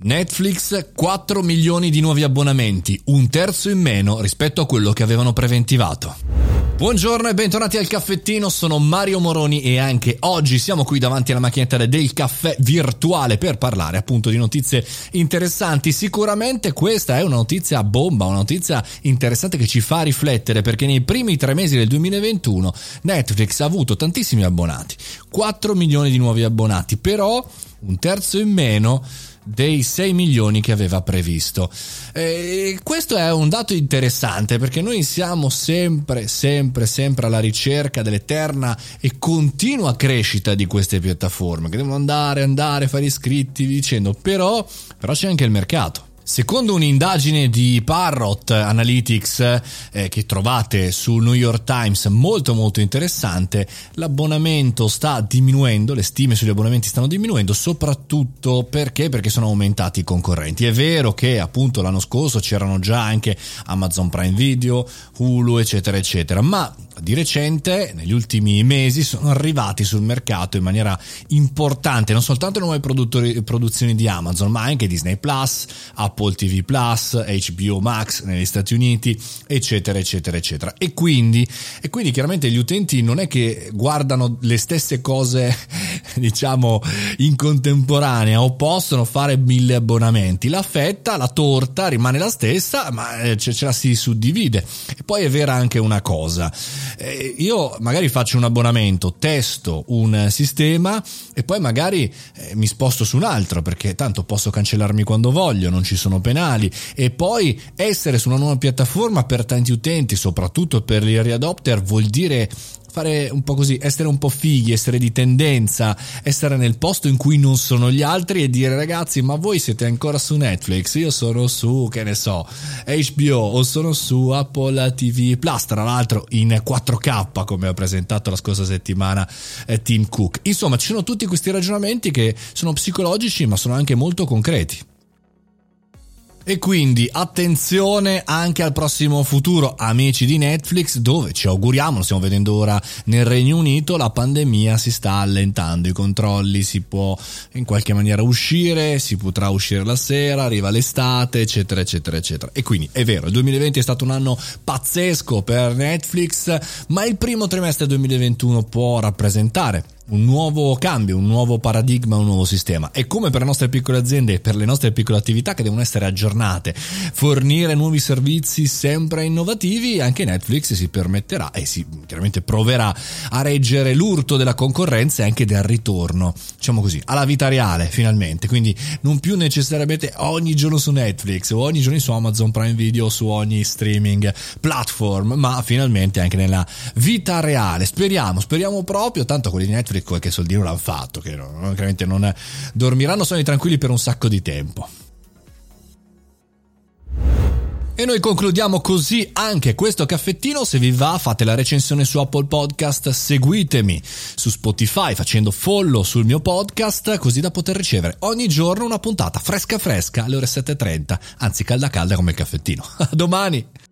Netflix 4 milioni di nuovi abbonamenti, un terzo in meno rispetto a quello che avevano preventivato. Buongiorno e bentornati al caffettino, sono Mario Moroni e anche oggi siamo qui davanti alla macchinetta del caffè virtuale per parlare appunto di notizie interessanti. Sicuramente questa è una notizia bomba, una notizia interessante che ci fa riflettere perché nei primi tre mesi del 2021 Netflix ha avuto tantissimi abbonati, 4 milioni di nuovi abbonati, però un terzo in meno dei 6 milioni che aveva previsto. E questo è un dato interessante perché noi siamo sempre, sempre, sempre alla ricerca dell'eterna e continua crescita di queste piattaforme che devono andare, andare, fare iscritti, dicendo però, però c'è anche il mercato. Secondo un'indagine di Parrot Analytics eh, che trovate sul New York Times molto molto interessante, l'abbonamento sta diminuendo, le stime sugli abbonamenti stanno diminuendo, soprattutto perché? Perché sono aumentati i concorrenti. È vero che appunto l'anno scorso c'erano già anche Amazon Prime Video, Hulu, eccetera, eccetera, ma di recente, negli ultimi mesi, sono arrivati sul mercato in maniera importante non soltanto le nuove produzioni di Amazon, ma anche Disney Plus, Apple TV Plus, HBO Max negli Stati Uniti, eccetera, eccetera, eccetera. E quindi, e quindi chiaramente gli utenti non è che guardano le stesse cose, diciamo, in contemporanea o possono fare mille abbonamenti. La fetta, la torta rimane la stessa, ma eh, ce, ce la si suddivide. E poi è vera anche una cosa eh, io magari faccio un abbonamento, testo un sistema e poi magari eh, mi sposto su un altro perché tanto posso cancellarmi quando voglio, non ci sono penali e poi essere su una nuova piattaforma per tanti utenti, soprattutto per gli early adopter, vuol dire fare un po' così, essere un po' fighi, essere di tendenza, essere nel posto in cui non sono gli altri e dire ragazzi ma voi siete ancora su Netflix, io sono su, che ne so, HBO o sono su Apple TV Plus, tra l'altro in 4K come ha presentato la scorsa settimana eh, Tim Cook. Insomma ci sono tutti questi ragionamenti che sono psicologici ma sono anche molto concreti. E quindi attenzione anche al prossimo futuro, amici di Netflix, dove ci auguriamo, lo stiamo vedendo ora nel Regno Unito, la pandemia si sta allentando, i controlli si può in qualche maniera uscire, si potrà uscire la sera, arriva l'estate, eccetera, eccetera, eccetera. E quindi è vero, il 2020 è stato un anno pazzesco per Netflix, ma il primo trimestre 2021 può rappresentare un nuovo cambio, un nuovo paradigma, un nuovo sistema. E come per le nostre piccole aziende e per le nostre piccole attività che devono essere aggiornate, fornire nuovi servizi sempre innovativi, anche Netflix si permetterà e si chiaramente proverà a reggere l'urto della concorrenza e anche del ritorno, diciamo così, alla vita reale finalmente. Quindi non più necessariamente ogni giorno su Netflix o ogni giorno su Amazon Prime Video o su ogni streaming platform, ma finalmente anche nella vita reale. Speriamo, speriamo proprio, tanto quelli di Netflix altri qualche soldino l'hanno fatto, che non, chiaramente non dormiranno sonni tranquilli per un sacco di tempo. E noi concludiamo così anche questo caffettino. Se vi va, fate la recensione su Apple Podcast, seguitemi su Spotify facendo follow sul mio podcast, così da poter ricevere ogni giorno una puntata fresca fresca alle ore 7.30, anzi calda calda come il caffettino. A domani!